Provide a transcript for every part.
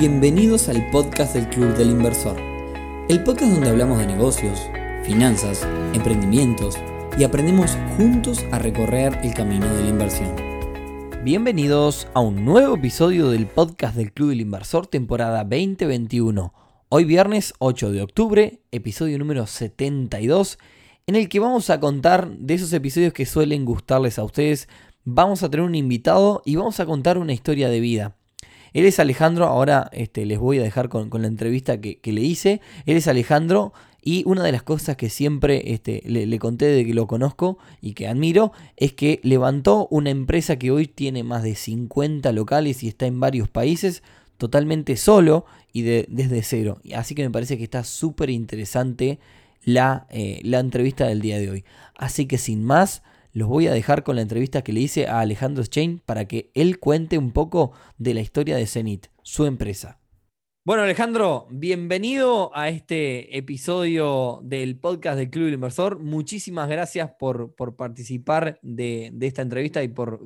Bienvenidos al podcast del Club del Inversor, el podcast donde hablamos de negocios, finanzas, emprendimientos y aprendemos juntos a recorrer el camino de la inversión. Bienvenidos a un nuevo episodio del podcast del Club del Inversor temporada 2021. Hoy viernes 8 de octubre, episodio número 72, en el que vamos a contar de esos episodios que suelen gustarles a ustedes. Vamos a tener un invitado y vamos a contar una historia de vida. Él es Alejandro, ahora este, les voy a dejar con, la entrevista que, le hice. Él es Alejandro y una de las cosas que siempre este, le, conté de que lo conozco y que admiro es que levantó una empresa que hoy tiene más de 50 locales y está en varios países totalmente solo y de, desde cero. Así que me parece que está súper interesante la, eh, la entrevista del día de hoy. Así que sin más, los voy a dejar con la entrevista que le hice a Alejandro Schein para que él cuente un poco de la historia de Zenit, su empresa. Bueno, Alejandro, bienvenido a este episodio del podcast del Club Inversor. Muchísimas gracias por, participar de, esta entrevista y por,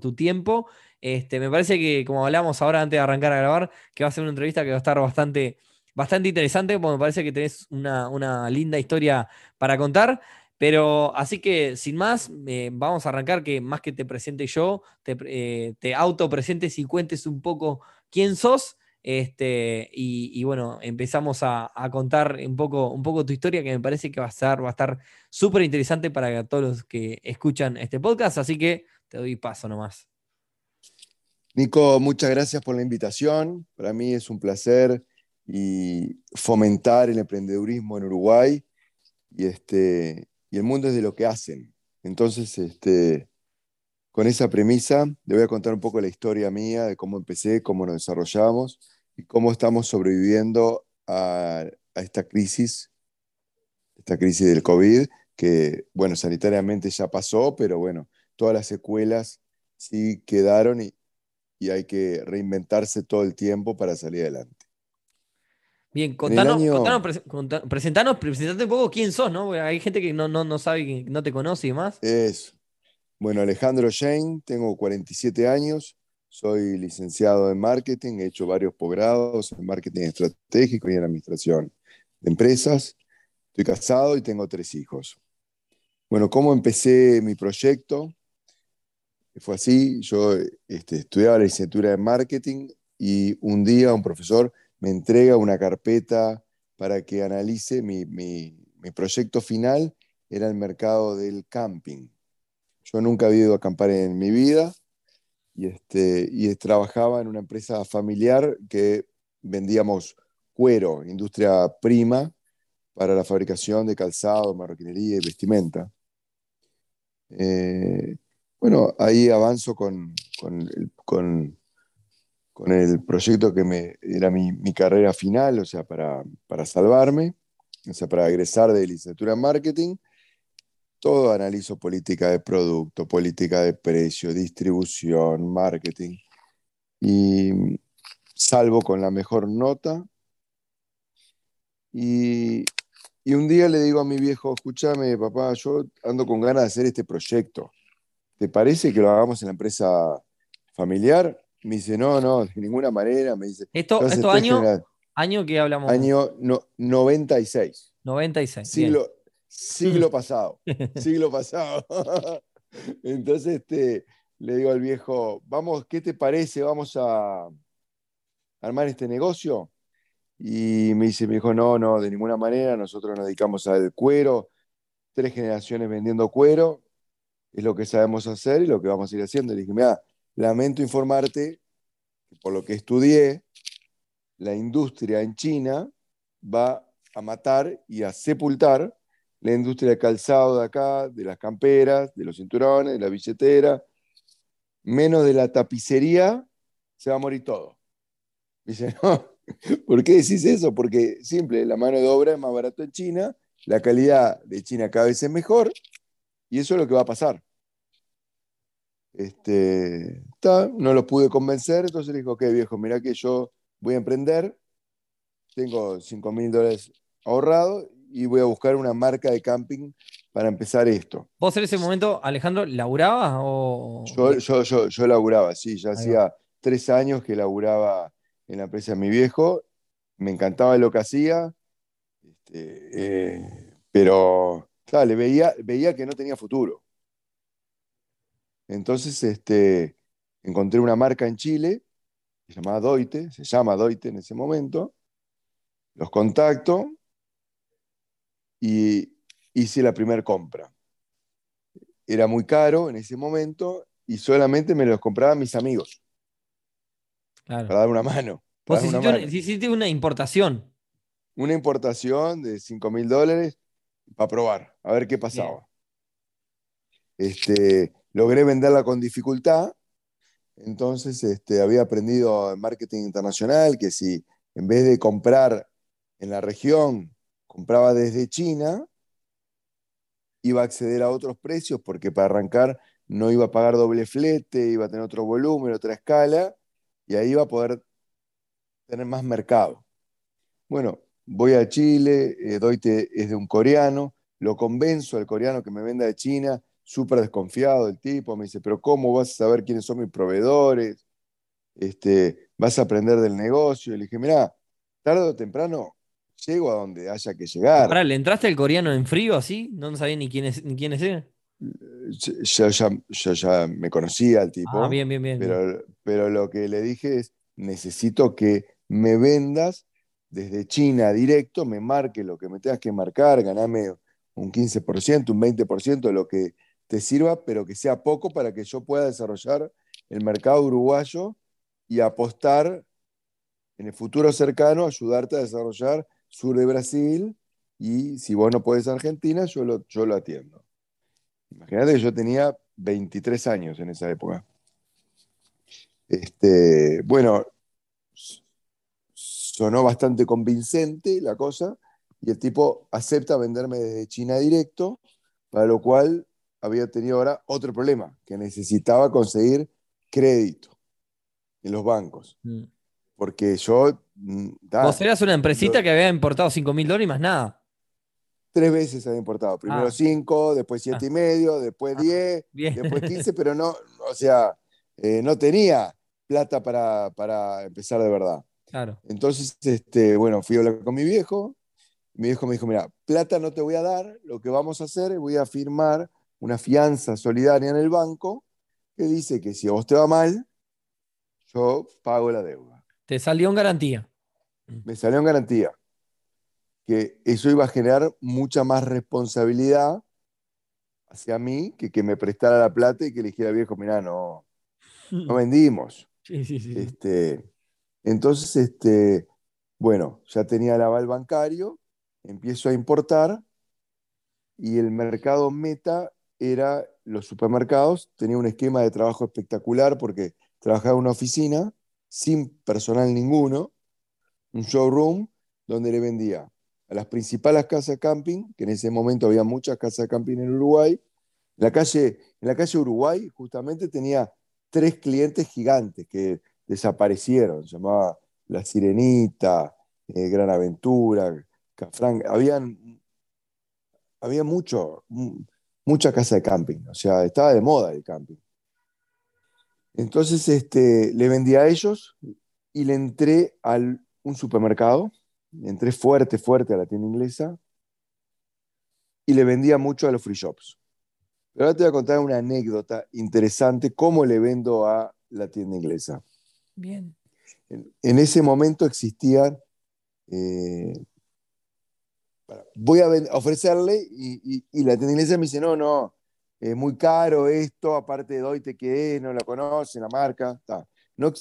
tu tiempo. Este, me parece que, como hablamos ahora antes de arrancar a grabar, que va a ser una entrevista que va a estar bastante, bastante interesante, porque me parece que tenés una linda historia para contar. Pero así que, sin más, eh, vamos a arrancar que más que te presente yo, te, eh, auto presentes y cuentes un poco quién sos este, y, bueno, empezamos a, contar un poco, un poco tu historia, que me parece que va a, ser, va a estar súper interesante para todos los que escuchan este podcast, así que te doy paso nomás. Nico, muchas gracias por la invitación. Para mí es un placer y fomentar el emprendedurismo en Uruguay y, este, y el mundo es de lo que hacen. Entonces, este, con esa premisa, le voy a contar un poco la historia mía, de cómo empecé, cómo nos desarrollamos y cómo estamos sobreviviendo a, esta crisis, esta crisis del COVID, que, bueno, sanitariamente ya pasó, pero bueno, todas las secuelas sí quedaron y, y hay que reinventarse todo el tiempo para salir adelante. Bien, contanos, presentanos, presentate un poco quién sos, ¿no? hay gente que no, no, no sabe, no te conoce y demás. Es, bueno, Alejandro Jane, tengo 47 años, soy licenciado en marketing, he hecho varios posgrados en marketing estratégico y en administración de empresas. Estoy casado y tengo tres hijos. Bueno, ¿cómo empecé mi proyecto? Fue así, yo este, estudiaba la licenciatura de marketing y un día un profesor me entrega una carpeta para que analice mi, mi, proyecto final, era el mercado del camping. Yo nunca había ido a acampar en mi vida y, este, y trabajaba en una empresa familiar que vendíamos cuero, industria prima, para la fabricación de calzado, marroquinería y vestimenta. Eh, bueno, ahí avanzo con, con, con, el proyecto que era mi, mi carrera final, o sea, para, para salvarme, o sea, para egresar de licenciatura en marketing todo analizo política de producto, política de precio, distribución, marketing. Y salvo con la mejor nota. Y, un día le digo a mi viejo, escúchame, papá, yo ando con ganas de hacer este proyecto. ¿Te parece que lo hagamos en la empresa familiar? Me dice, no, no, de ninguna manera. Me dice, ¿Esto, esto año, año que hablamos? Año no, 96. 96. Siglo, siglo pasado, siglo pasado. Entonces este, le digo al viejo, vamos, ¿qué te parece? Vamos a armar este negocio. Y me dice, me dijo, no, no, de ninguna manera, nosotros nos dedicamos al cuero, tres generaciones vendiendo cuero, es lo que sabemos hacer y lo que vamos a ir haciendo. Le dije, mira, lamento informarte que por lo que estudié, la industria en China va a matar y a sepultar la industria de calzado de acá, de las camperas, de los cinturones, de la billetera, menos de la tapicería, se va a morir todo. Dice, no, ¿por qué decís eso? Porque simple, la mano de obra es más barato en China, la calidad de China cada vez es mejor, y eso es lo que va a pasar. Este, no lo pude convencer, entonces le dijo, ok viejo, mira que yo voy a emprender, tengo 5 mil dólares ahorrados y voy a buscar una marca de camping para empezar esto. ¿Vos en ese momento, Alejandro, laburabas o...? Yo, yo, yo, laburaba, sí, ya hacía tres años que laburaba en la empresa de mi viejo, me encantaba lo que hacía, este, eh, pero claro, le veía, veía que no tenía futuro. Entonces este, encontré una marca en Chile, se llamaba Doite, se llama Doite en ese momento, los contacto y hice la primera compra. Era muy caro en ese momento y solamente me los compraban mis amigos. Para dar una mano. Vos hiciste una, importación. Una importación de 5 mil dólares para probar, a ver qué pasaba. Este, logré venderla con dificultad. Entonces este, había aprendido en marketing internacional que si en vez de comprar en la región, compraba desde China, iba a acceder a otros precios porque para arrancar no iba a pagar doble flete, iba a tener otro volumen, otra escala, y ahí iba a poder tener más mercado. Bueno, voy a Chile, eh, Doite es de un coreano, lo convenzo al coreano que me venda de China, súper desconfiado el tipo, me dice, pero ¿cómo vas a saber quiénes son mis proveedores? Este, ¿Vas a aprender del negocio? Y le dije, mira, tarde o temprano llego a donde haya que llegar. ¿le entraste al coreano en frío así? No sabía ni quiénes ni quiénes eran. Yo ya, yo ya me conocía al tipo. Ah, bien, bien, bien. Pero, pero lo que le dije es, necesito que me vendas desde China directo, me marque lo que me tengas que marcar, ganame un 15%, un 20% de lo que te sirva, pero que sea poco para que yo pueda desarrollar el mercado uruguayo y apostar en el futuro cercano, ayudarte a desarrollar sur de Brasil y si vos no podés Argentina, yo lo, yo lo atiendo. Imagínate que yo tenía 23 años en esa época. Este, bueno, sonó bastante convincente la cosa y el tipo acepta venderme desde China directo, para lo cual había tenido ahora otro problema, que necesitaba conseguir crédito en los bancos. Mm. Porque yo Mm, Vos eras una empresita que había importado 5 mil dólares y más nada. Tres veces había importado. Primero 5, ah. después 7 y ah. medio, después 10, ah, después 15, pero no, o sea, eh, no tenía plata para, empezar de verdad. Claro. Entonces, este, bueno, fui a hablar con mi viejo. Mi viejo me dijo, mira, plata no te voy a dar, lo que vamos a hacer es voy a firmar una fianza solidaria en el banco que dice que si a vos te va mal, yo pago la deuda. Te salió en garantía. Me salió en garantía. Que eso iba a generar mucha más responsabilidad hacia mí que que me prestara la plata y que le dijera, viejo, mirá, no, no vendimos. Sí, sí, sí. Este, entonces, este, bueno, ya tenía el aval bancario, empiezo a importar y el mercado meta era los supermercados, tenía un esquema de trabajo espectacular porque trabajaba en una oficina sin personal ninguno, un showroom donde le vendía a las principales casas de camping, que en ese momento había muchas casas de camping en Uruguay. En la calle, en la calle Uruguay justamente tenía tres clientes gigantes que desaparecieron, se llamaba La Sirenita, eh, Gran Aventura, Cafrán, habían, había mucho, mucha casa de camping, o sea, estaba de moda el camping. Entonces este, le vendí a ellos y le entré a un supermercado, entré fuerte, fuerte a la tienda inglesa y le vendía mucho a los free shops. Pero ahora te voy a contar una anécdota interesante, cómo le vendo a la tienda inglesa. Bien. En, ese momento existían, eh, voy a ofrecerle y, y, la tienda inglesa me dice, no, no, es muy caro esto, aparte de Doite que es, no la conoce, la marca. No,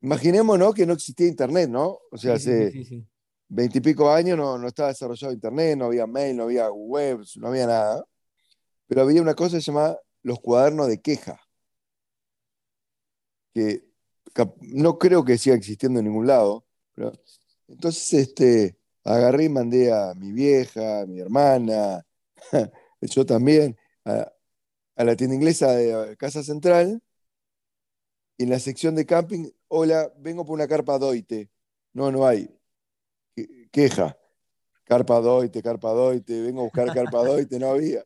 imaginemos que no existía Internet, ¿no? O sea, hace veintipico años no, no, estaba desarrollado Internet, no había mail, no había web, no había nada. Pero había una cosa llamada los cuadernos de queja, que no creo que siga existiendo en ningún lado. entonces este, agarré y mandé a mi vieja, a mi hermana, yo también, a, a la tienda inglesa de Casa Central y en la sección de camping, hola, vengo por una carpa doite. No, no hay. Queja. Carpa doite, carpa doite, vengo a buscar carpa doite, no había.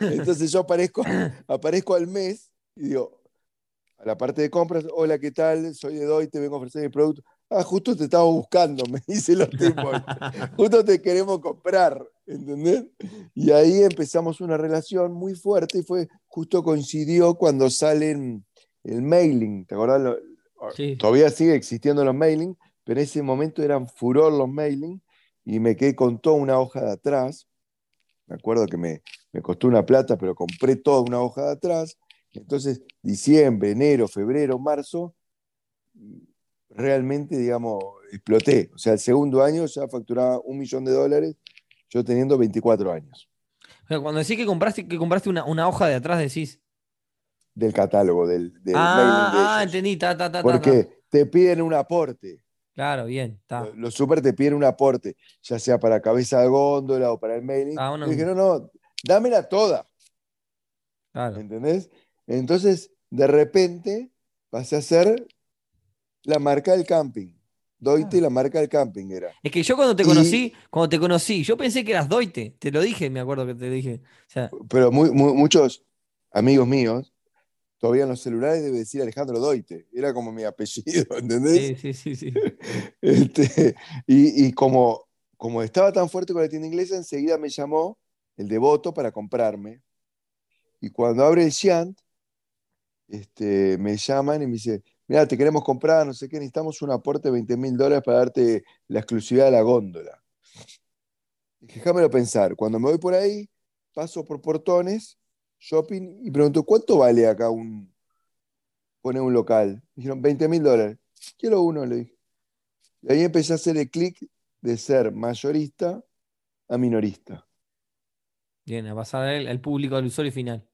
Entonces yo aparezco, aparezco al mes y digo, a la parte de compras, hola, ¿qué tal? Soy de Doite, vengo a ofrecer mi producto. Ah, justo te estaba buscando, me dicen los tipos. justo te queremos comprar, ¿entendés? Y ahí empezamos una relación muy fuerte y fue justo coincidió cuando salen el mailing, ¿te acordás? Todavía sigue existiendo los mailing, pero en ese momento eran furor los mailing y me quedé con toda una hoja de atrás. Me acuerdo que me, me costó una plata, pero compré toda una hoja de atrás. Entonces, diciembre, enero, febrero, marzo, realmente, digamos, exploté. O sea, el segundo año ya facturaba un millón de dólares, yo teniendo 24 años. cuando decís que compraste, que compraste una, una hoja de atrás, decís. Del catálogo, del, del ah, ah, entendí, ta, ta, ta, Porque te piden un aporte. Claro, bien. Los, super te piden un aporte, ya sea para cabeza de góndola o para el mailing. Ah, y dije, no, no, dámela toda. Claro. ¿Entendés? Entonces, de repente, pasé a ser la marca del camping. Doite, la marca del camping era. Es que yo cuando te conocí, cuando te conocí, yo pensé que eras Doite. Te lo dije, me acuerdo que te dije. pero muchos amigos míos, todavía en los celulares debe decir Alejandro Doite. Era como mi apellido, ¿entendés? Sí, sí, sí. sí. Este, y, como, como estaba tan fuerte con la tienda inglesa, enseguida me llamó el devoto para comprarme. Y cuando abre el Shant, este, me llaman y me dice, mira, te queremos comprar, no sé qué, necesitamos un aporte de 20 mil dólares para darte la exclusividad de la góndola. Dije, déjamelo pensar. Cuando me voy por ahí, paso por portones, shopping, y pregunto, ¿cuánto vale acá un, poner un local? dijeron, 20 mil dólares. Quiero uno, le dije. Y ahí empecé a hacer el clic de ser mayorista a minorista. Bien, a pasar al público, al usuario final.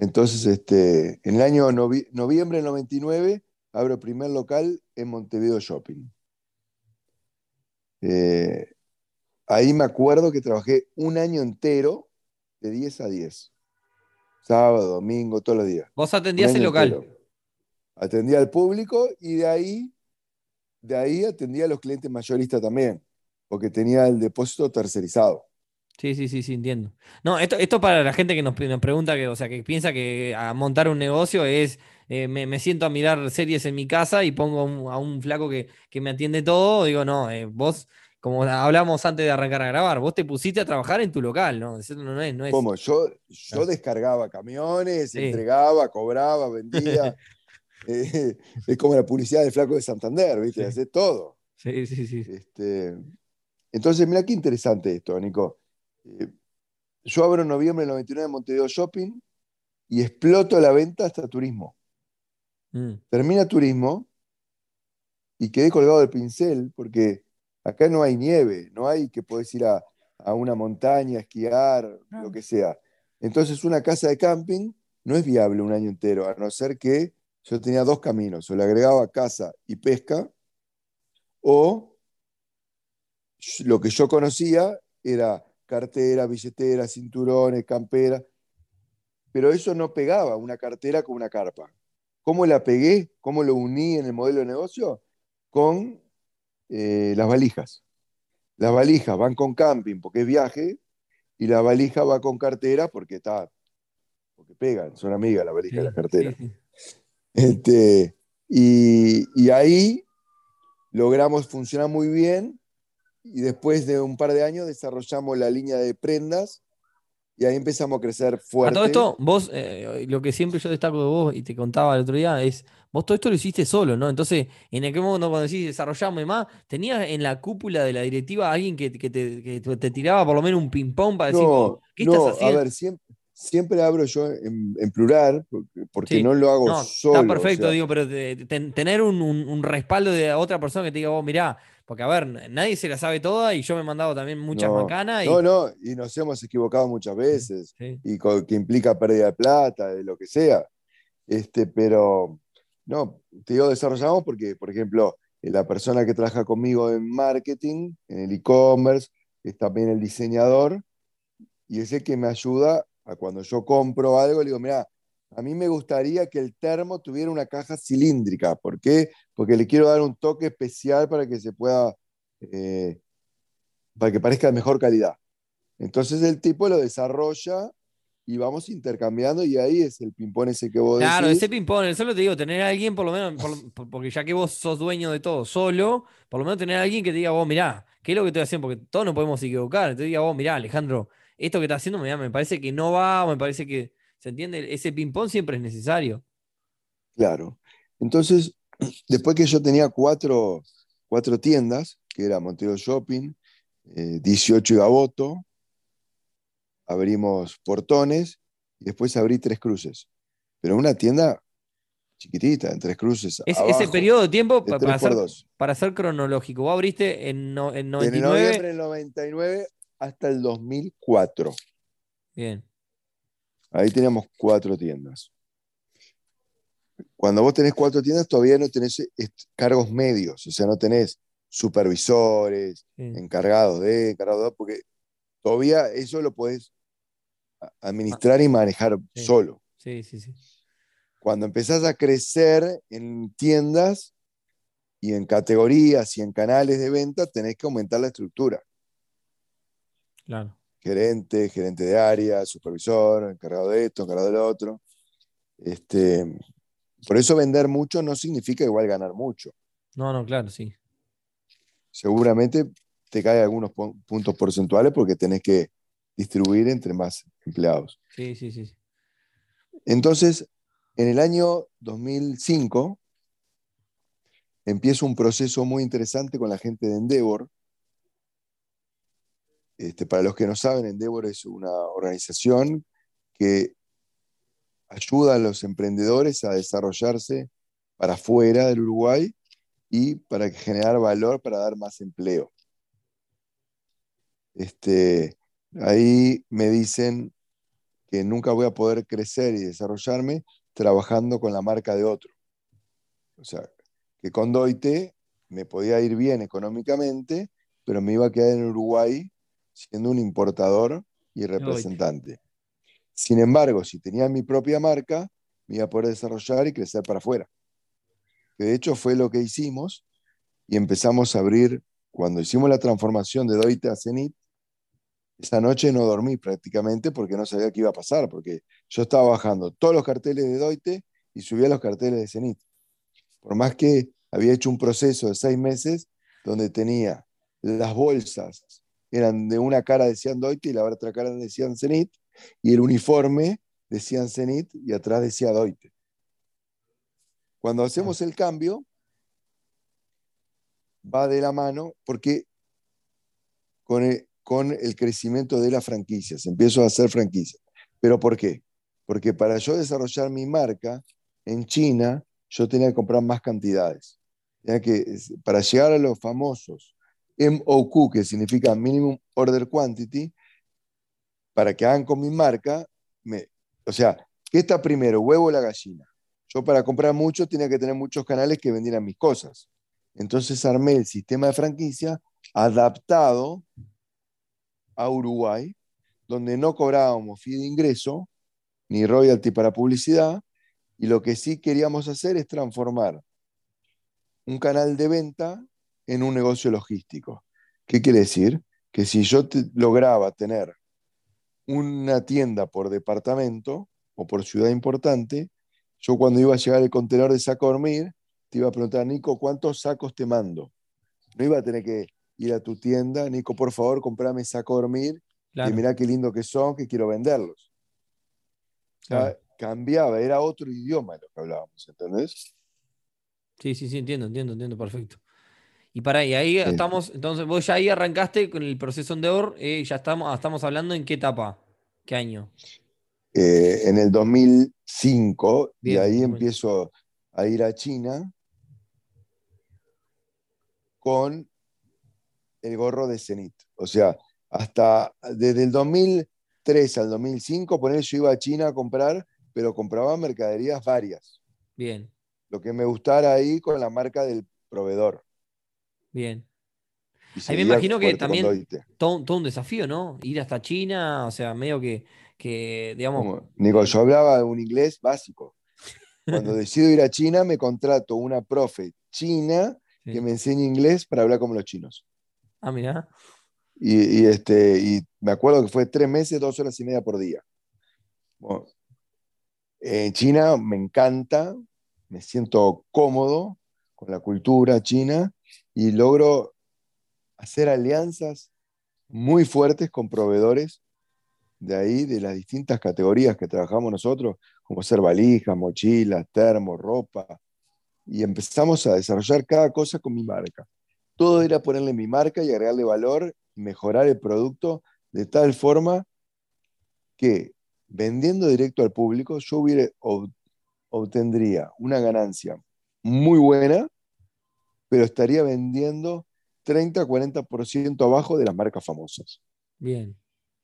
Entonces, este, en el año noviembre del 99, abro el primer local en Montevideo Shopping. Eh, ahí me acuerdo que trabajé un año entero de 10 a 10. Sábado, domingo, todos los días. ¿Vos atendías el local? Atendía al público y de ahí, de ahí atendía a los clientes mayoristas también, porque tenía el depósito tercerizado. Sí, sí, sí, sí, entiendo. No, esto, esto para la gente que nos, pregunta, que, o sea, que piensa que a montar un negocio es, eh, me, siento a mirar series en mi casa y pongo a un flaco que, me atiende todo, digo, no, eh, vos, como hablamos antes de arrancar a grabar, vos te pusiste a trabajar en tu local, ¿no? Eso no es, no es... Como yo, yo descargaba camiones, entregaba, cobraba, vendía. Eh, es como la publicidad del flaco de Santander, ¿viste? Hace todo. Sí, sí, sí. Este, entonces, mira qué interesante esto, Nico. Eh, yo abro en noviembre del 99 en Montevideo Shopping y exploto la venta hasta turismo. Mm. Termina turismo y quedé colgado del pincel porque acá no hay nieve, no hay que puedes ir a, una montaña, esquiar, ah. lo que sea. Entonces una casa de camping no es viable un año entero, a no ser que yo tenía dos caminos, o le agregaba casa y pesca, o lo que yo conocía era cartera, billetera, cinturones, campera, pero eso no pegaba una cartera con una carpa. ¿Cómo la pegué? ¿Cómo lo uní en el modelo de negocio? Con eh, las valijas. Las valijas van con camping porque es viaje y la valija va con cartera porque está, porque pegan, son amigas la valija y la cartera. Este, y, y ahí logramos funcionar muy bien y después de un par de años desarrollamos la línea de prendas y ahí empezamos a crecer fuerte. A todo esto, vos, eh, lo que siempre yo destaco de vos y te contaba el otro día es, vos todo esto lo hiciste solo, ¿no? Entonces, en aquel momento cuando decís desarrollamos más, tenías en la cúpula de la directiva alguien que, te, tiraba por lo menos un ping-pong para decir, ¿qué estás haciendo? A ver, siempre, siempre abro yo en, plural, porque, no lo hago solo. Está perfecto, digo, pero tener un, un, respaldo de otra persona que te diga, vos, mirá, porque, a ver, nadie se la sabe toda y yo me he mandado también muchas macanas. No, no, y nos hemos equivocado muchas veces, y que implica pérdida de plata, de lo que sea. Este, pero, no, te digo, desarrollamos porque, por ejemplo, eh, la persona que trabaja conmigo en marketing, en el e-commerce, es también el diseñador, y es el que me ayuda a cuando yo compro algo, le digo, mira, a mí me gustaría que el termo tuviera una caja cilíndrica. ¿Por qué? Porque le quiero dar un toque especial para que se pueda, eh, para que parezca de mejor calidad. Entonces el tipo lo desarrolla y vamos intercambiando y ahí es el ping-pong ese que vos Claro, decís. ese ping-pong, solo te digo, tener a alguien, por lo menos, por- por- porque ya que vos sos dueño de todo solo, por lo menos tener a alguien que te diga, vos, mirá, ¿qué es lo que estoy haciendo? Porque todos nos podemos equivocar. Entonces diga, vos, mirá, Alejandro, esto que estás haciendo mirá, me parece que no va, o me parece que, ¿se entiende? Ese ping-pong siempre es necesario. Claro. Entonces, después que yo tenía cuatro, cuatro tiendas, que era Montero Shopping, eh, 18 y Gaboto, abrimos portones y después abrí Tres Cruces. Pero una tienda chiquitita, en Tres Cruces. Es- abajo, ese periodo de tiempo, de para, ser, para ser cronológico, vos abriste en, no- en En 99. noviembre del 99 hasta el 2004. Bien, Ahí teníamos cuatro tiendas. Cuando vos tenés cuatro tiendas, todavía no tenés est- cargos medios, o sea, no tenés supervisores, sí, encargados de, encargados de, porque todavía eso lo podés administrar y manejar Sí. solo. sí, sí, sí. Cuando empezás a crecer en tiendas y en categorías y en canales de venta, tenés que aumentar la estructura. Claro. Gerente, gerente de área, supervisor, encargado de esto, encargado de lo otro. Este, por eso vender mucho no significa igual ganar mucho. No, no, claro, sí. Seguramente te caen algunos pu- puntos porcentuales porque tenés que distribuir entre más empleados. Sí, sí, sí. sí. Entonces, en el año 2005 empieza un proceso muy interesante con la gente de Endeavor. Este, para los que no saben, Endeavor es una organización que ayuda a los emprendedores a desarrollarse para fuera del Uruguay y para generar valor para dar más empleo. Este, ahí me dicen que nunca voy a poder crecer y desarrollarme trabajando con la marca de otro. O sea, que con Doite me podía ir bien económicamente, pero me iba a quedar en Uruguay siendo un importador y representante. Sin embargo, si tenía mi propia marca, me iba a poder desarrollar y crecer para afuera. Que de hecho fue lo que hicimos y empezamos a abrir, cuando hicimos la transformación de Doite a Zenit, esa noche no dormí prácticamente porque no sabía qué iba a pasar, porque yo estaba bajando todos los carteles de Doite y subía los carteles de Zenit. Por más que había hecho un proceso de seis meses donde tenía las bolsas, eran de una cara decían Doite y la otra cara decían Zenit, y el uniforme decían Zenit y atrás decía Doite. Cuando hacemos el cambio, va de la mano porque con el, con el crecimiento de las franquicias, empiezo a hacer franquicias. ¿Pero por qué? Porque para yo desarrollar mi marca en China, yo tenía que comprar más cantidades. Tenía que, para llegar a los famosos MOQ, que significa Minimum Order Quantity, para que hagan con mi marca, me, o sea, ¿qué está primero, huevo o la gallina? Yo para comprar mucho tenía que tener muchos canales que vendieran mis cosas. Entonces armé el sistema de franquicia adaptado a Uruguay, donde no cobrábamos fee de ingreso ni royalty para publicidad, y lo que sí queríamos hacer es transformar un canal de venta en un negocio logístico. ¿Qué quiere decir? Que si yo te, lograba tener una tienda por departamento o por ciudad importante, yo cuando iba a llegar el contenedor de saco a dormir, te iba a preguntar, Nico, ¿cuántos sacos te mando? No iba a tener que ir a tu tienda, Nico, por favor, comprame saco a dormir, Claro, y mirá qué lindo que son, que quiero venderlos. claro. Ah, Cambiaba, era otro idioma lo que hablábamos, ¿entendés? Sí, sí, sí, entiendo, entiendo, entiendo, perfecto. Y para y ahí Sí. estamos, entonces vos ya ahí arrancaste con el proceso Endeavor, eh, ya estamos, estamos hablando en qué etapa, qué año. Eh, en el 2005, y Bien, ahí muy bien. empiezo a ir a China con el gorro de Zenit. O sea, hasta desde el 2003 al 2005, poner yo iba a China a comprar, pero compraba mercaderías varias. Bien, Lo que me gustara ahí con la marca del proveedor. Bien. Y Ahí me imagino que también todo, todo un desafío, ¿no? Ir hasta China, o sea, medio que, que digamos, Como- Nico, yo hablaba un inglés básico. Cuando decido ir a China, me contrato una profe china sí. que me enseñe inglés para hablar como los chinos. Ah, mirá, Y, y, este, y me acuerdo que fue tres meses, dos horas y media por día. en China me encanta, me siento cómodo con la cultura china y logro hacer alianzas muy fuertes con proveedores de ahí, de las distintas categorías que trabajamos nosotros, como ser valijas, mochilas, termos, ropa, y empezamos a desarrollar cada cosa con mi marca. Todo era ponerle mi marca y agregarle valor, mejorar el producto de tal forma que vendiendo directo al público yo hubiera, obtendría una ganancia muy buena, pero estaría vendiendo 30-40% abajo de las marcas famosas. Bien.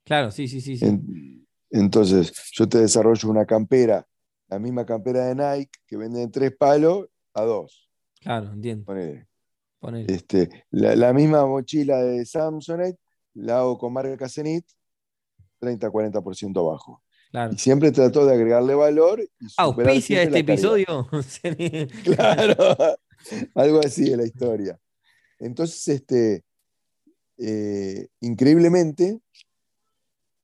Claro, sí, sí, sí. sí. entonces, yo te desarrollo una campera, la misma campera de Nike, que venden tres palos a dos. Claro, entiendo. Este, la, misma mochila de Samsonite la hago con marca Zenit, 30-40% abajo. Y siempre trató de agregarle valor. Y ¿Auspicia este episodio? claro, algo así de la historia. Entonces, este, eh, increíblemente,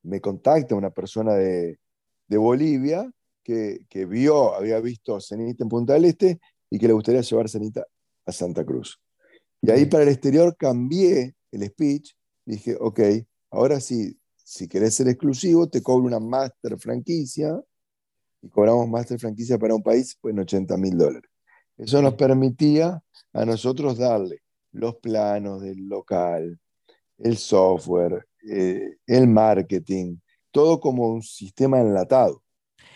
me contacta una persona de, Bolivia que, vio, había visto Cenita en Punta del Este y que le gustaría llevar Cenita a Santa Cruz. Y ahí para el exterior cambié el speech, dije, ok, ahora sí, si querés ser exclusivo, te cobro una master franquicia y cobramos master franquicia para un país pues, en 80 mil dólares. Eso nos permitía a nosotros darle los planos del local, el software, eh, el marketing, todo como un sistema enlatado.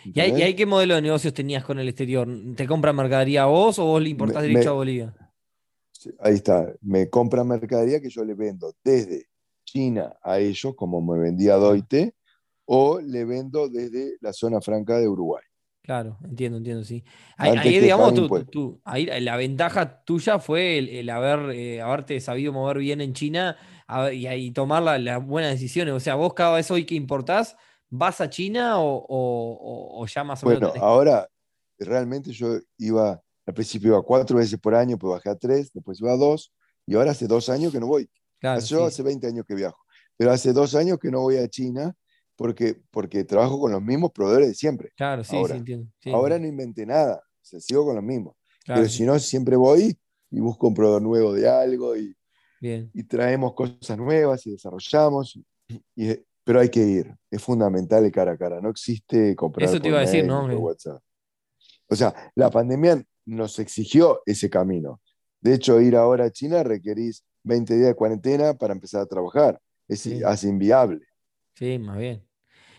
¿Y hay, qué modelo de negocios tenías con el exterior? ¿Te compra mercadería a vos o vos le importás derecho a Bolivia? Ahí está, me compra mercadería que yo le vendo desde China a ellos, como me vendía Doite, o le vendo desde la zona franca de Uruguay. Claro, entiendo, entiendo, sí. Ahí, digamos, tú, ahí, la ventaja tuya fue el, haber, eh, haberte sabido mover bien en China y, tomar las buenas decisiones. O sea, vos cada vez hoy que importás, ¿vas a China o, ya más o menos? Bueno, ahora realmente yo iba, al principio iba cuatro veces por año, pues bajé a tres, después iba a dos, y ahora hace dos años que no voy. Yo hace 20 años que viajo, pero hace dos años que no voy a China porque, porque trabajo con los mismos proveedores de siempre. Claro, sí, ahora, sí, entiendo. Ahora no inventé nada, o sigo con los mismos. pero si no, siempre voy y busco un proveedor nuevo de algo y, y traemos cosas nuevas y desarrollamos. Y, pero hay que ir, es fundamental el cara a cara, no existe comprar. Eso te iba a decir, ¿no? WhatsApp. O sea, la pandemia nos exigió ese camino. De hecho, ir ahora a China requerís 20 días de cuarentena para empezar a trabajar. Es así inviable. Sí, más bien.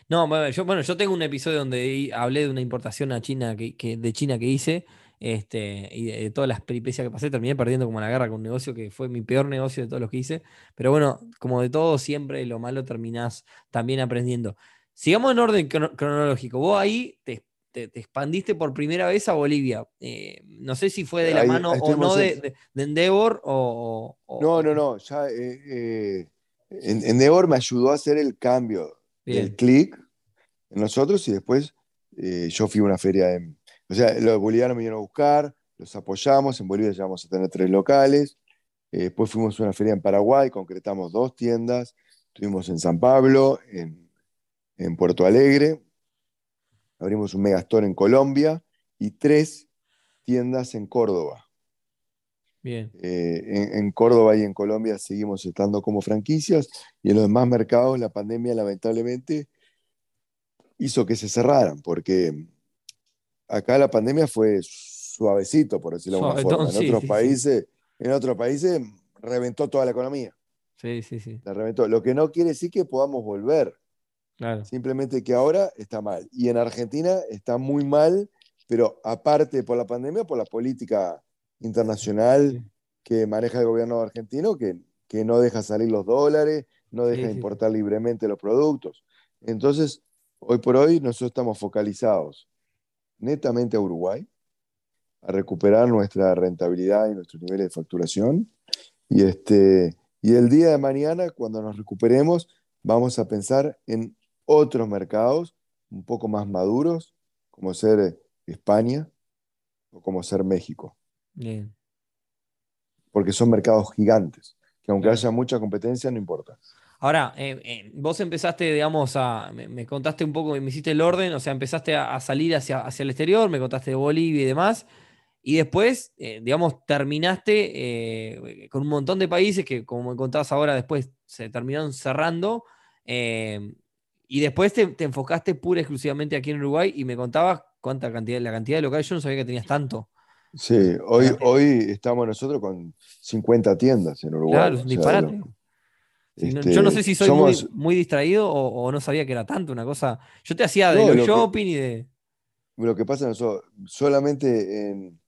No, bueno yo, bueno, yo tengo un episodio donde hablé de una importación a China que, de China que hice este, y de, todas las peripecias que pasé. Terminé perdiendo como la guerra con un negocio que fue mi peor negocio de todos los que hice. Pero bueno, como de todo, siempre lo malo terminás también aprendiendo. Sigamos en orden cronológico. Vos ahí te, expandiste por primera vez a Bolivia. Eh, no sé si fue de la mano o no de, Endeavor o, No, no, no. Ya, eh, eh Endeavor me ayudó a hacer el cambio del clic en nosotros y después yo fui a una feria en, o sea, los bolivianos me vinieron a buscar, los apoyamos, en Bolivia llegamos a tener tres locales, después fuimos a una feria en Paraguay, concretamos dos tiendas, estuvimos en San Pablo, en, en Puerto Alegre, abrimos un megastore en Colombia y tres tiendas en Córdoba. Eh, en, Córdoba y en Colombia seguimos estando como franquicias y en los demás mercados la pandemia lamentablemente hizo que se cerraran porque acá la pandemia fue suavecito, por decirlo de alguna forma. En otros países, en otros países reventó toda la economía. Sí, sí, sí. La reventó. Lo que no quiere decir que podamos volver. Simplemente que ahora está mal. Y en Argentina está muy mal, pero aparte por la pandemia, por la política internacional que maneja el gobierno argentino que, que no deja salir los dólares, no deja importar libremente los productos. Entonces, hoy por hoy nosotros estamos focalizados netamente a Uruguay, a recuperar nuestra rentabilidad y nuestros niveles de facturación. Y, este, y el día de mañana, cuando nos recuperemos, vamos a pensar en otros mercados un poco más maduros, como ser España o como ser México. Porque son mercados gigantes, que aunque haya mucha competencia, no importa. Ahora, eh, eh, vos empezaste, digamos, a. Me, contaste un poco, me hiciste el orden, o sea, empezaste a, salir hacia, hacia, el exterior, me contaste de Bolivia y demás. Y después, eh, digamos, terminaste con un montón de países que, como me contabas ahora, después se terminaron cerrando. Y después te, enfocaste pura y exclusivamente aquí en Uruguay y me contabas cuánta cantidad, la cantidad de locales. Yo no sabía que tenías tanto. Sí, hoy, hoy estamos nosotros con 50 tiendas en Uruguay. Claro, un disparate yo no sé si soy muy, distraído o, no sabía que era tanto una cosa. Yo te hacía de shopping y de. Lo que pasa es solamente en,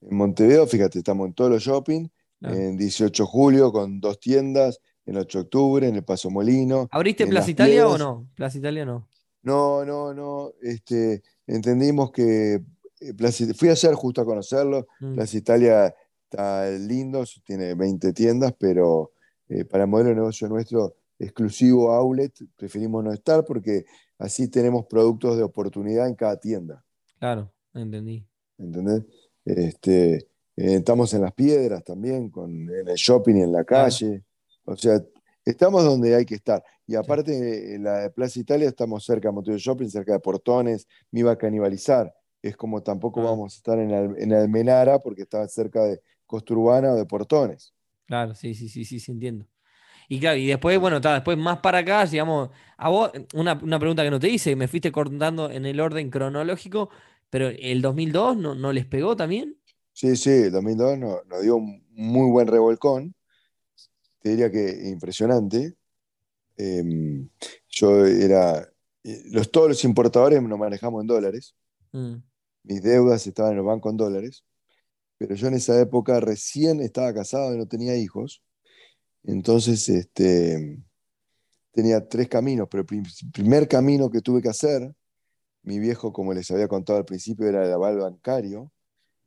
Montevideo, fíjate, estamos en todos los shopping, en 18 de julio con dos tiendas, en 8 de octubre, en el Paso Molino. ¿Abriste Plaza Italia o no? Plaza Italia no. No, no, no. Este, entendimos que eh, fui ayer justo a conocerlo. Mm. Plaza Italia está lindo, tiene 20 tiendas, pero eh, para el modelo de negocio nuestro exclusivo outlet, preferimos no estar porque así tenemos productos de oportunidad en cada tienda. Claro, entendí. ¿Entendés? Este, eh, estamos en las piedras también, con, en el shopping y en la calle. O sea, estamos donde hay que estar. Y aparte, en la Plaza Italia estamos cerca de Montevideo Shopping, cerca de Portones, me iba a canibalizar. Es como tampoco vamos a estar en, en Almenara porque estaba cerca de Costa Urbana o de Portones. Claro, sí, sí, sí, sí, sí, entiendo. Y claro, y después, bueno, está, después más para acá, digamos, a vos, una, pregunta que no te hice, me fuiste contando en el orden cronológico, pero ¿el 2002 no, no les pegó también? Sí, sí, el 2002 nos, nos dio un muy buen revolcón, te diría que impresionante. Em, yo era, eh, los, todos los importadores nos manejamos en dólares, mm. mis deudas estaban en los bancos en dólares pero yo en esa época recién estaba casado y no tenía hijos. Entonces, este, tenía tres caminos, pero el primer camino que tuve que hacer, mi viejo, como les había contado al principio, era el aval bancario.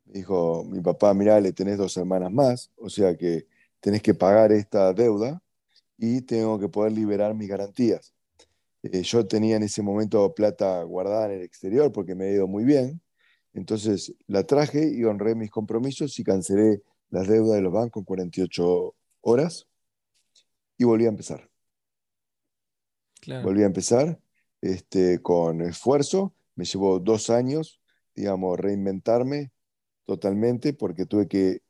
Me dijo, mi papá, mirá, le tenés dos hermanas más, o sea que tenés que pagar esta deuda y tengo que poder liberar mis garantías. Eh, yo tenía en ese momento plata guardada en el exterior porque me ha ido muy bien. Entonces la traje y honré mis compromisos y cancelé las deudas de los bancos en 48 horas y volví a empezar. Volví a empezar este, con esfuerzo. Me llevó dos años, digamos, reinventarme totalmente porque tuve que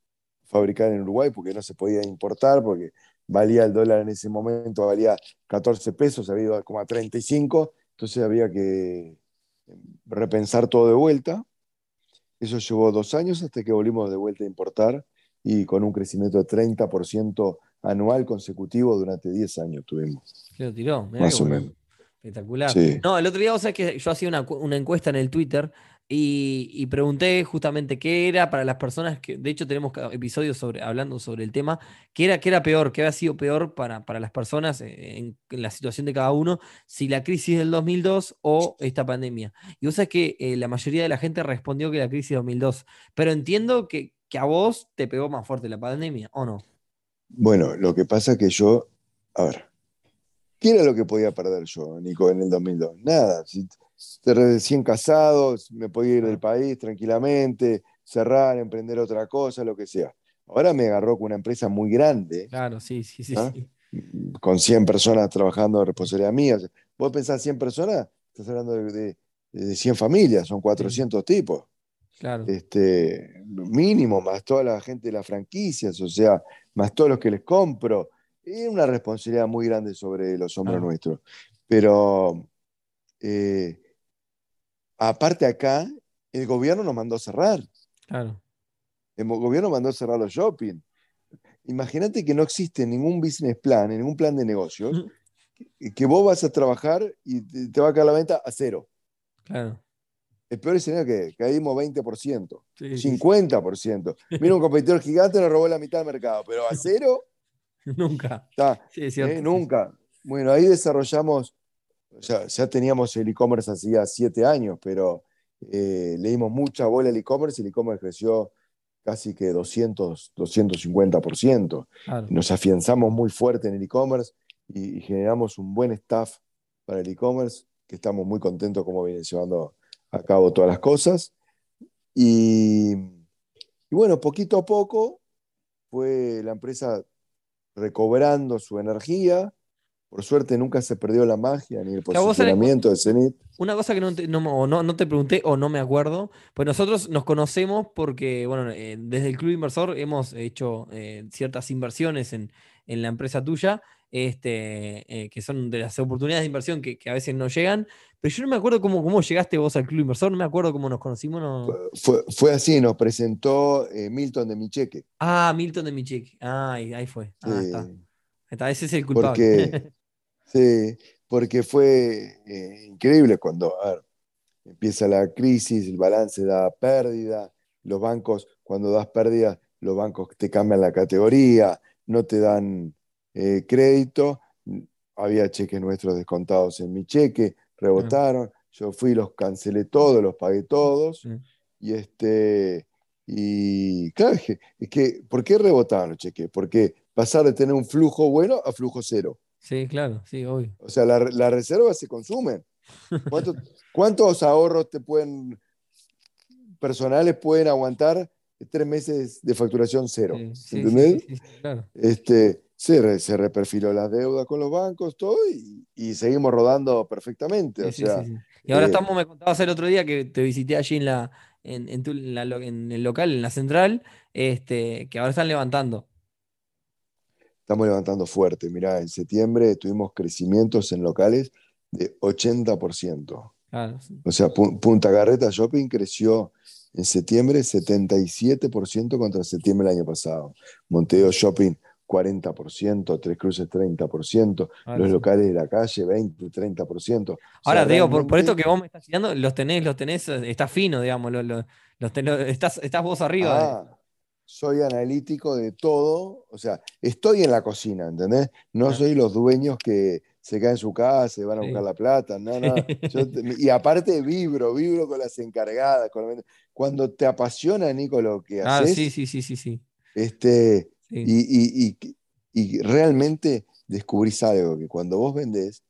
fabricar en Uruguay porque no se podía importar, porque valía el dólar en ese momento, valía 14 pesos, había ido como a 35, entonces había que repensar todo de vuelta. Eso llevó dos años hasta que volvimos de vuelta a importar y con un crecimiento de 30% anual consecutivo durante 10 años tuvimos. lo tiró, más o menos. Espectacular. No, el otro día, vos sabés que yo hacía una, una encuesta en el Twitter y, pregunté justamente qué era para las personas que, de hecho, tenemos episodios sobre, hablando sobre el tema, qué era, qué era peor, qué había sido peor para, para las personas en, la situación de cada uno, si la crisis del 2002 o esta pandemia. Y vos sabés que eh, la mayoría de la gente respondió que la crisis del 2002, pero entiendo que, que a vos te pegó más fuerte la pandemia, ¿o no? Bueno, lo que pasa es que yo, a ver, ¿qué era lo que podía perder yo, Nico, en el 2002? Nada. Recién casados, me podía ir del país tranquilamente, cerrar, emprender otra cosa, lo que sea. Ahora me agarró con una empresa muy grande. Claro, sí, sí, sí. ¿ah? Con 100 personas trabajando de responsabilidad mía. Vos pensás 100 personas, estás hablando de, 100 familias, son 400 tipos. Claro. Este, mínimo, más toda la gente de las franquicias, o sea, más todos los que les compro. Es una responsabilidad muy grande sobre los hombros nuestros. Pero eh, aparte acá, el gobierno nos mandó a cerrar. Claro. El gobierno mandó a cerrar los shopping. Imagínate que no existe ningún business plan, ningún plan de negocios, que vos vas a trabajar y te va a caer la venta a cero. Claro. El peor escenario que caímos 20%, 50%. Mira, un competidor gigante nos robó la mitad del mercado, pero a cero. nunca. Está, ¿eh? nunca. Bueno, ahí desarrollamos ya, teníamos el e-commerce hacía siete años, pero eh, le dimos mucha bola al e-commerce y el e-commerce creció casi que 200, 250%. Nos afianzamos muy fuerte en el e-commerce y, generamos un buen staff para el e-commerce, que estamos muy contentos cómo vienen llevando a cabo todas las cosas. Y, y bueno, poquito a poco fue la empresa recobrando su energía, por suerte nunca se perdió la magia ni el posicionamiento de Zenit. Una cosa que no te, no, no, te pregunté o no me acuerdo, pues nosotros nos conocemos porque, bueno, eh, desde el Club Inversor hemos hecho eh, ciertas inversiones en, en, la empresa tuya, este, eh, que son de las oportunidades de inversión que, a veces no llegan, pero yo no me acuerdo cómo, cómo llegaste vos al Club Inversor, no me acuerdo cómo nos conocimos. Fue, fue, así, nos presentó Milton de Micheque. Ah, Milton de Micheque, ah, ahí, fue. Ah, está. Ese es el culpable. Porque, Sí, porque fue eh, increíble cuando empieza la crisis, el balance da pérdida, los bancos, cuando das pérdida, los bancos te cambian la categoría, no te dan eh, crédito, había cheques nuestros descontados en mi cheque, rebotaron, yo fui, los cancelé todos, los pagué todos, y este, y claro, es que, ¿por qué rebotaron los cheques? Porque pasar de tener un flujo bueno a flujo cero. Sí, claro, sí, obvio. O sea, las la reservas se consumen. ¿Cuántos, ahorros te pueden, personales pueden aguantar tres meses de facturación cero? Sí, ¿Entendés? claro. este, se, se, reperfiló la deuda con los bancos, todo, y, seguimos rodando perfectamente. O sea, y ahora eh, estamos, me contabas el otro día que te visité allí en la, en, en, en el local, en la central, este, que ahora están levantando estamos levantando fuerte. Mirá, en septiembre tuvimos crecimientos en locales de 80%. O sea, Punta Garreta Shopping creció en septiembre 77% contra septiembre del año pasado. Monteo Shopping 40%, Tres Cruces 30%, los locales de la calle 20, 30%. Ahora, digo, por, esto que vos me estás citando, los tenés, los tenés, está fino, digamos, los, estás, estás vos arriba. Ah, soy analítico de todo, o sea, estoy en la cocina, ¿entendés? No soy los dueños que se caen en su casa y van a buscar la plata, no, no. y aparte vibro, vibro con las encargadas. cuando te apasiona, Nico, lo que ah, haces. sí, sí, sí, sí, sí. Este, y, y, realmente descubrís algo, que cuando vos vendés,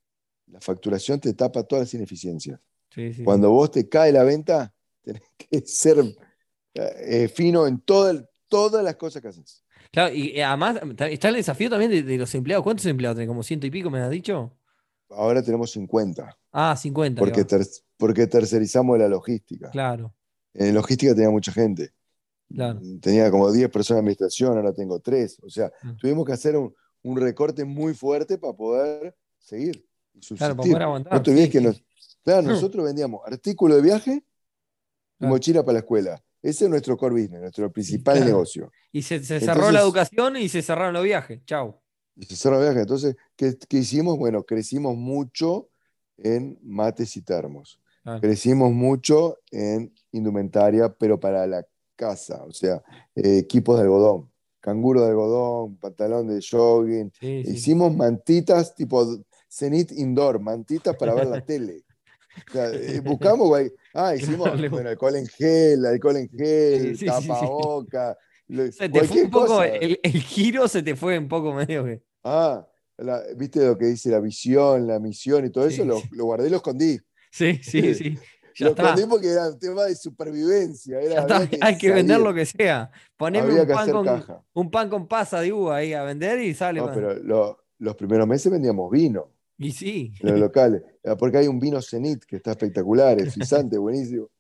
la facturación te tapa todas las ineficiencias. cuando vos te cae la venta, tenés que ser eh, fino en todo el, todas las cosas que haces. Claro, y eh, además está el desafío también de, los empleados. ¿Cuántos empleados tenés? ¿Como ciento y pico, me has dicho? Ahora tenemos 50. Ah, 50. Porque, porque tercerizamos la logística. Claro. En logística tenía mucha gente. Claro. Tenía como 10 personas en administración, ahora tengo 3. O sea, ah. tuvimos que hacer un, recorte muy fuerte para poder seguir. claro, para poder aguantar. claro, nosotros vendíamos artículo de viaje y mochila para la escuela. Ese es nuestro core business, nuestro principal negocio. Y se, cerró la educación y se cerraron los viajes. Chao. Y se cerraron los viajes. Entonces, ¿qué, hicimos? Bueno, crecimos mucho en mates y termos. Ah. Crecimos mucho en indumentaria, pero para la casa. O sea, eh, equipos de algodón, canguro de algodón, pantalón de jogging. Hicimos mantitas tipo Zenit Indoor, mantitas para ver la tele. Eh, buscamos, güey. Ah, hicimos bueno, alcohol en gel, alcohol en gel, tapaboca. Se te fue un poco, el, giro se te fue un poco medio que. Ah, viste lo que dice la visión, la misión y todo eso, lo, lo, guardé y lo escondí. Sí, sí, sí. lo escondí porque era un tema de supervivencia. hay que vender lo que sea. Poneme un pan, con, un pan con pasa de uva ahí a vender y sale. No, pero los primeros meses vendíamos vino. Y sí. Los locales. Ah, porque hay un vino Zenit que está espectacular, es fisante, buenísimo.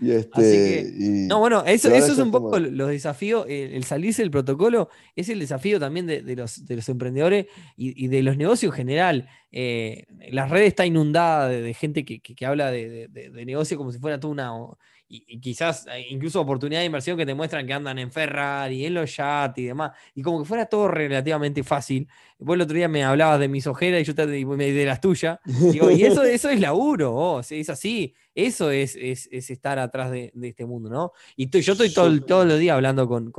Y este, no, bueno, eso, eso es un poco los desafíos, el, salirse del protocolo es el desafío también de, los, de los, emprendedores y, de los negocios en general. Eh, la red está inundada de, gente que, que, habla de, negocio como si fuera tú una, y, quizás eh, incluso oportunidades de inversión que te muestran que andan en Ferrari, en los yates y demás, y como que fuera todo relativamente fácil. Vos el otro día me hablabas de mis ojeras y yo te, de las tuyas. y eso, eso es laburo, oh, es así. Eso es, es, estar atrás de, este mundo, ¿no? Y yo estoy todo, todos los días hablando con,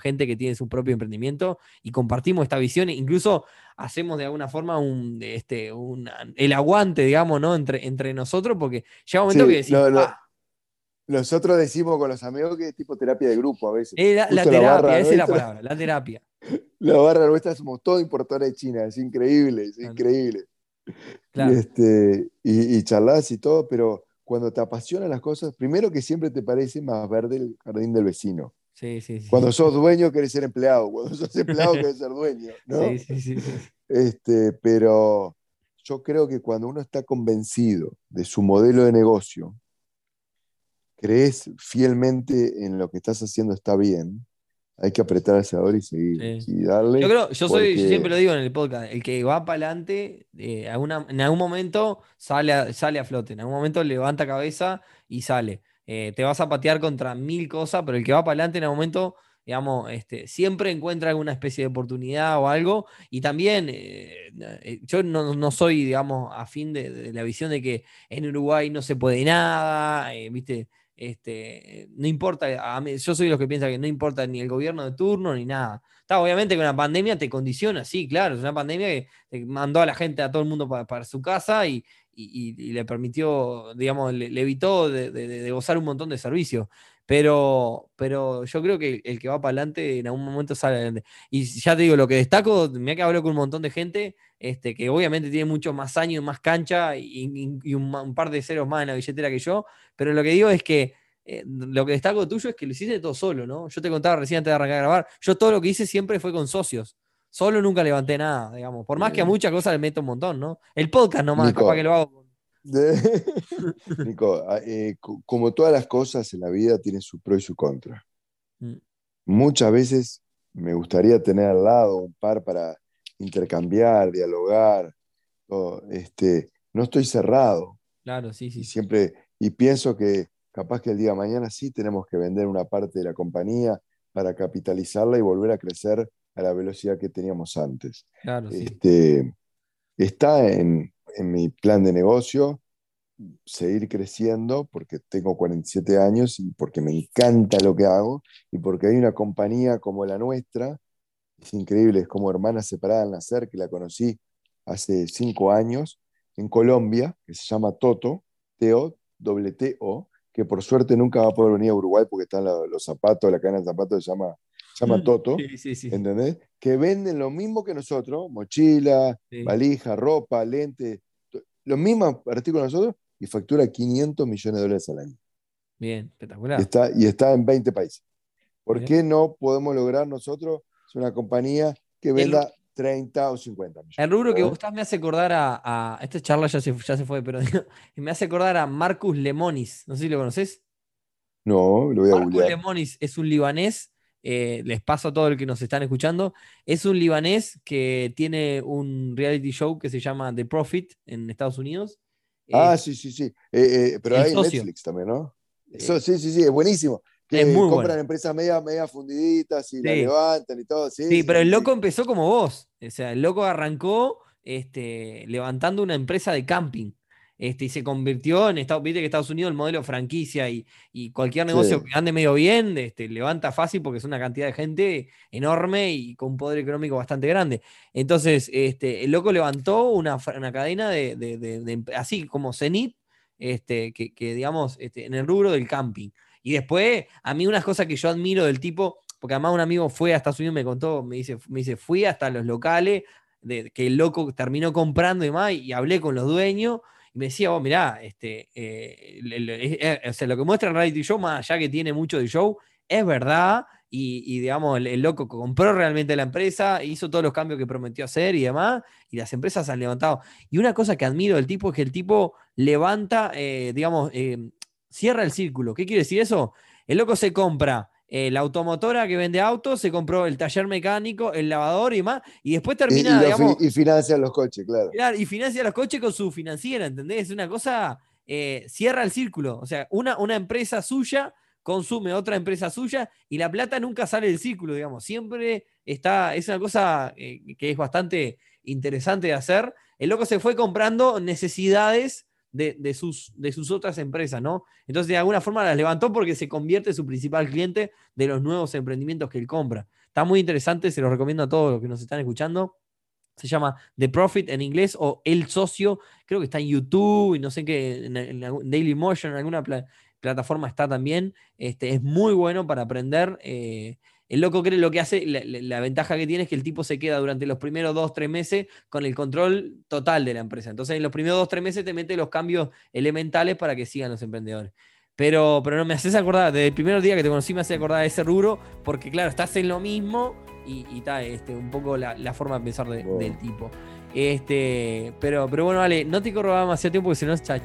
gente que tiene su propio emprendimiento y compartimos esta visión, incluso hacemos de alguna forma un, este, el aguante, digamos, ¿no? Entre, entre nosotros, porque llega un momento que decimos, ah, nosotros decimos con los amigos que es tipo terapia de grupo a veces. la, terapia, esa es la palabra, la terapia. La barra nuestra somos todos importadores de China, es increíble, es increíble. Y, este, y, charlas y todo, pero cuando te apasionan las cosas, primero que siempre te parece más verde el jardín del vecino. Sí, sí, sí. Cuando sos dueño querés ser empleado, cuando sos empleado querés ser dueño. ¿no? Sí, sí, sí. Este, pero yo creo que cuando uno está convencido de su modelo de negocio, crees fielmente en lo que estás haciendo está bien, hay que apretar el acelerador y seguir y darle. Yo creo, yo soy, siempre lo digo en el podcast, el que va para adelante, eh, en algún momento sale a, sale a flote, en algún momento levanta cabeza y sale. Eh, te vas a patear contra mil cosas, pero el que va para adelante en algún momento, digamos, este, siempre encuentra alguna especie de oportunidad o algo. Y también, eh, yo no, soy, digamos, a fin de, la visión de que en Uruguay no se puede nada, ¿viste? Este, no importa, a mí, yo soy los que piensa que no importa ni el gobierno de turno ni nada. Está, obviamente que una pandemia te condiciona, sí, claro, es una pandemia que mandó a la gente, a todo el mundo para, su casa y, le permitió, digamos, le, evitó de, gozar un montón de servicios. Pero, pero yo creo que el que va para adelante en algún momento sale adelante. Y ya te digo, lo que destaco, me ha que con un montón de gente este, que obviamente tiene muchos más años, más cancha y, un, par de ceros más en la billetera que yo, pero lo que digo es que eh, lo que destaco tuyo es que lo hiciste todo solo, ¿no? Yo te contaba recién antes de arrancar a grabar, yo todo lo que hice siempre fue con socios. Solo nunca levanté nada, digamos. Por más que a muchas cosas le meto un montón, ¿no? El podcast nomás, capaz que lo hago. Nico, ah, eh, como todas las cosas en la vida, tiene su pro y su contra. Mm. Muchas veces me gustaría tener al lado un par para intercambiar, dialogar. este, no estoy cerrado. Claro, sí, sí. Y siempre, y pienso que capaz que el día de mañana sí tenemos que vender una parte de la compañía para capitalizarla y volver a crecer a la velocidad que teníamos antes. Claro, este, Está en, en mi plan de negocio seguir creciendo porque tengo 47 años y porque me encanta lo que hago y porque hay una compañía como la nuestra es increíble, es como hermana separada al nacer, que la conocí hace cinco años en Colombia, que se llama Toto, T-O, T-O, que por suerte nunca va a poder venir a Uruguay porque están los zapatos, la cadena de zapatos se llama, se llama mm, Toto, ¿entendés? Que venden lo mismo que nosotros, mochila, valija, ropa, lente, los mismos artículos que nosotros, y factura 500 millones de dólares al año. Bien, espectacular. Y está, y está en 20 países. ¿Por qué no podemos lograr nosotros es una compañía que venda 30 o 50 millones. El rubro que vos estás me hace acordar a, esta charla ya se, ya se fue, pero me hace acordar a Marcus Lemonis. No sé si lo conoces. No, lo voy a Marcus Lemonis es un libanés. Eh, les paso a todo el que nos están escuchando. Es un libanés que tiene un reality show que se llama The Profit en Estados Unidos. Ah, sí, sí, sí. Eh, eh, pero hay Netflix también, ¿no? Eso, sí, sí, sí, es buenísimo que compran empresas media, media fundiditas y la levantan y todo. Sí, sí, pero el loco empezó como vos. O sea, el loco arrancó este, levantando una empresa de camping. Este, y se convirtió en Estados Viste que Estados Unidos el modelo franquicia y, cualquier negocio que ande medio bien, este, levanta fácil porque es una cantidad de gente enorme y con un poder económico bastante grande. Entonces, este, el loco levantó una, cadena de, así como Zenit, este, que, que digamos, este, en el rubro del camping. Y después, a mí unas cosas que yo admiro del tipo, porque además un amigo fue a Estados Unidos, me contó, me dice, me dice fui hasta los locales, de, que el loco terminó comprando y demás, y hablé con los dueños, y me decía, vos, mirá, este, eh, eh, o lo que muestra el reality show, más allá que tiene mucho de show, es verdad, y, digamos, el, loco compró realmente la empresa, hizo todos los cambios que prometió hacer y demás, y las empresas han levantado. Y una cosa que admiro del tipo es que el tipo levanta, eh, digamos, cierra el círculo. ¿Qué quiere decir eso? El loco se compra eh, la automotora que vende autos, se compró el taller mecánico, el lavador y más, y después termina, y, financia los coches, claro. Y financia los coches con su financiera, ¿entendés? Es una cosa, eh, cierra el círculo. O sea, una, una empresa suya consume otra empresa suya y la plata nunca sale del círculo, digamos. Siempre está, es una cosa eh, que es bastante interesante de hacer. El loco se fue comprando necesidades de, sus, de sus otras empresas, ¿no? Entonces, de alguna forma las levantó porque se convierte en su principal cliente de los nuevos emprendimientos que él compra. Está muy interesante, se lo recomiendo a todos los que nos están escuchando. Se llama The Profit en inglés o El Socio. Creo que está en YouTube y no sé qué, en, Daily Motion, en alguna plataforma está también. Este, es muy bueno para aprender. Eh, el loco cree lo que hace, la, ventaja que tiene es que el tipo se queda durante los primeros dos, tres meses con el control total de la empresa. Entonces, en los primeros dos, tres meses te mete los cambios elementales para que sigan los emprendedores. Pero, pero no me haces acordar, desde el primer día que te conocí me haces acordar de ese rubro, porque claro, estás en lo mismo y, y ta, este, un poco la, la forma de pensar de- del tipo. Este, pero, pero bueno, vale, no te corro demasiado tiempo porque si no, ya